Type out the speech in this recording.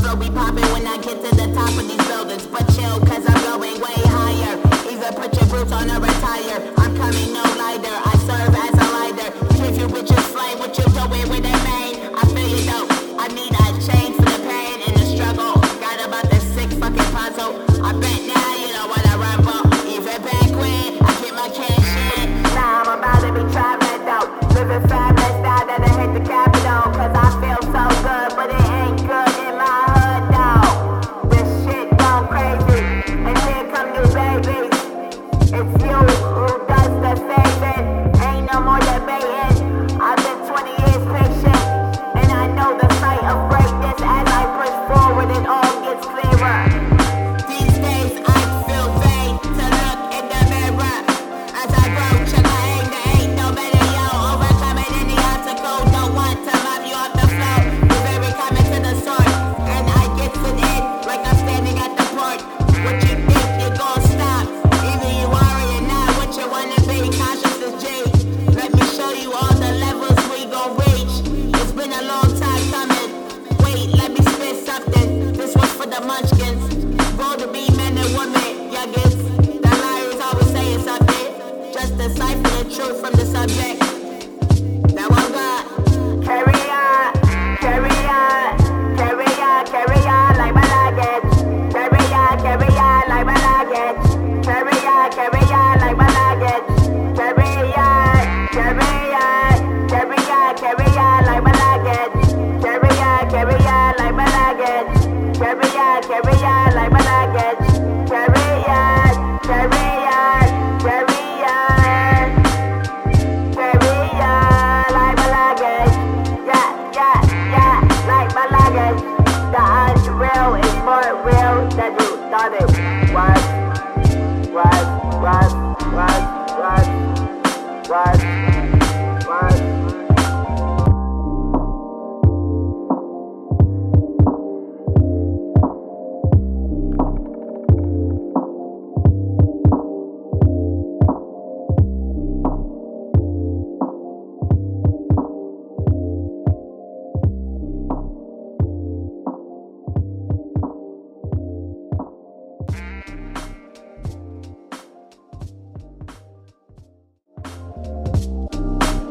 flow be popping when I get to the top of these buildings. But chill, cause I'm going way higher. Either put your boots on or retire. I'm coming no lighter. I serve as a lighter. If you bitches flame, like what you doing with that main? I feel you though. I need a change for the pain and the struggle. Got about the sick fucking puzzle. I bet now. munchkins. Roll the beam and the woman, youngins. started Right, right.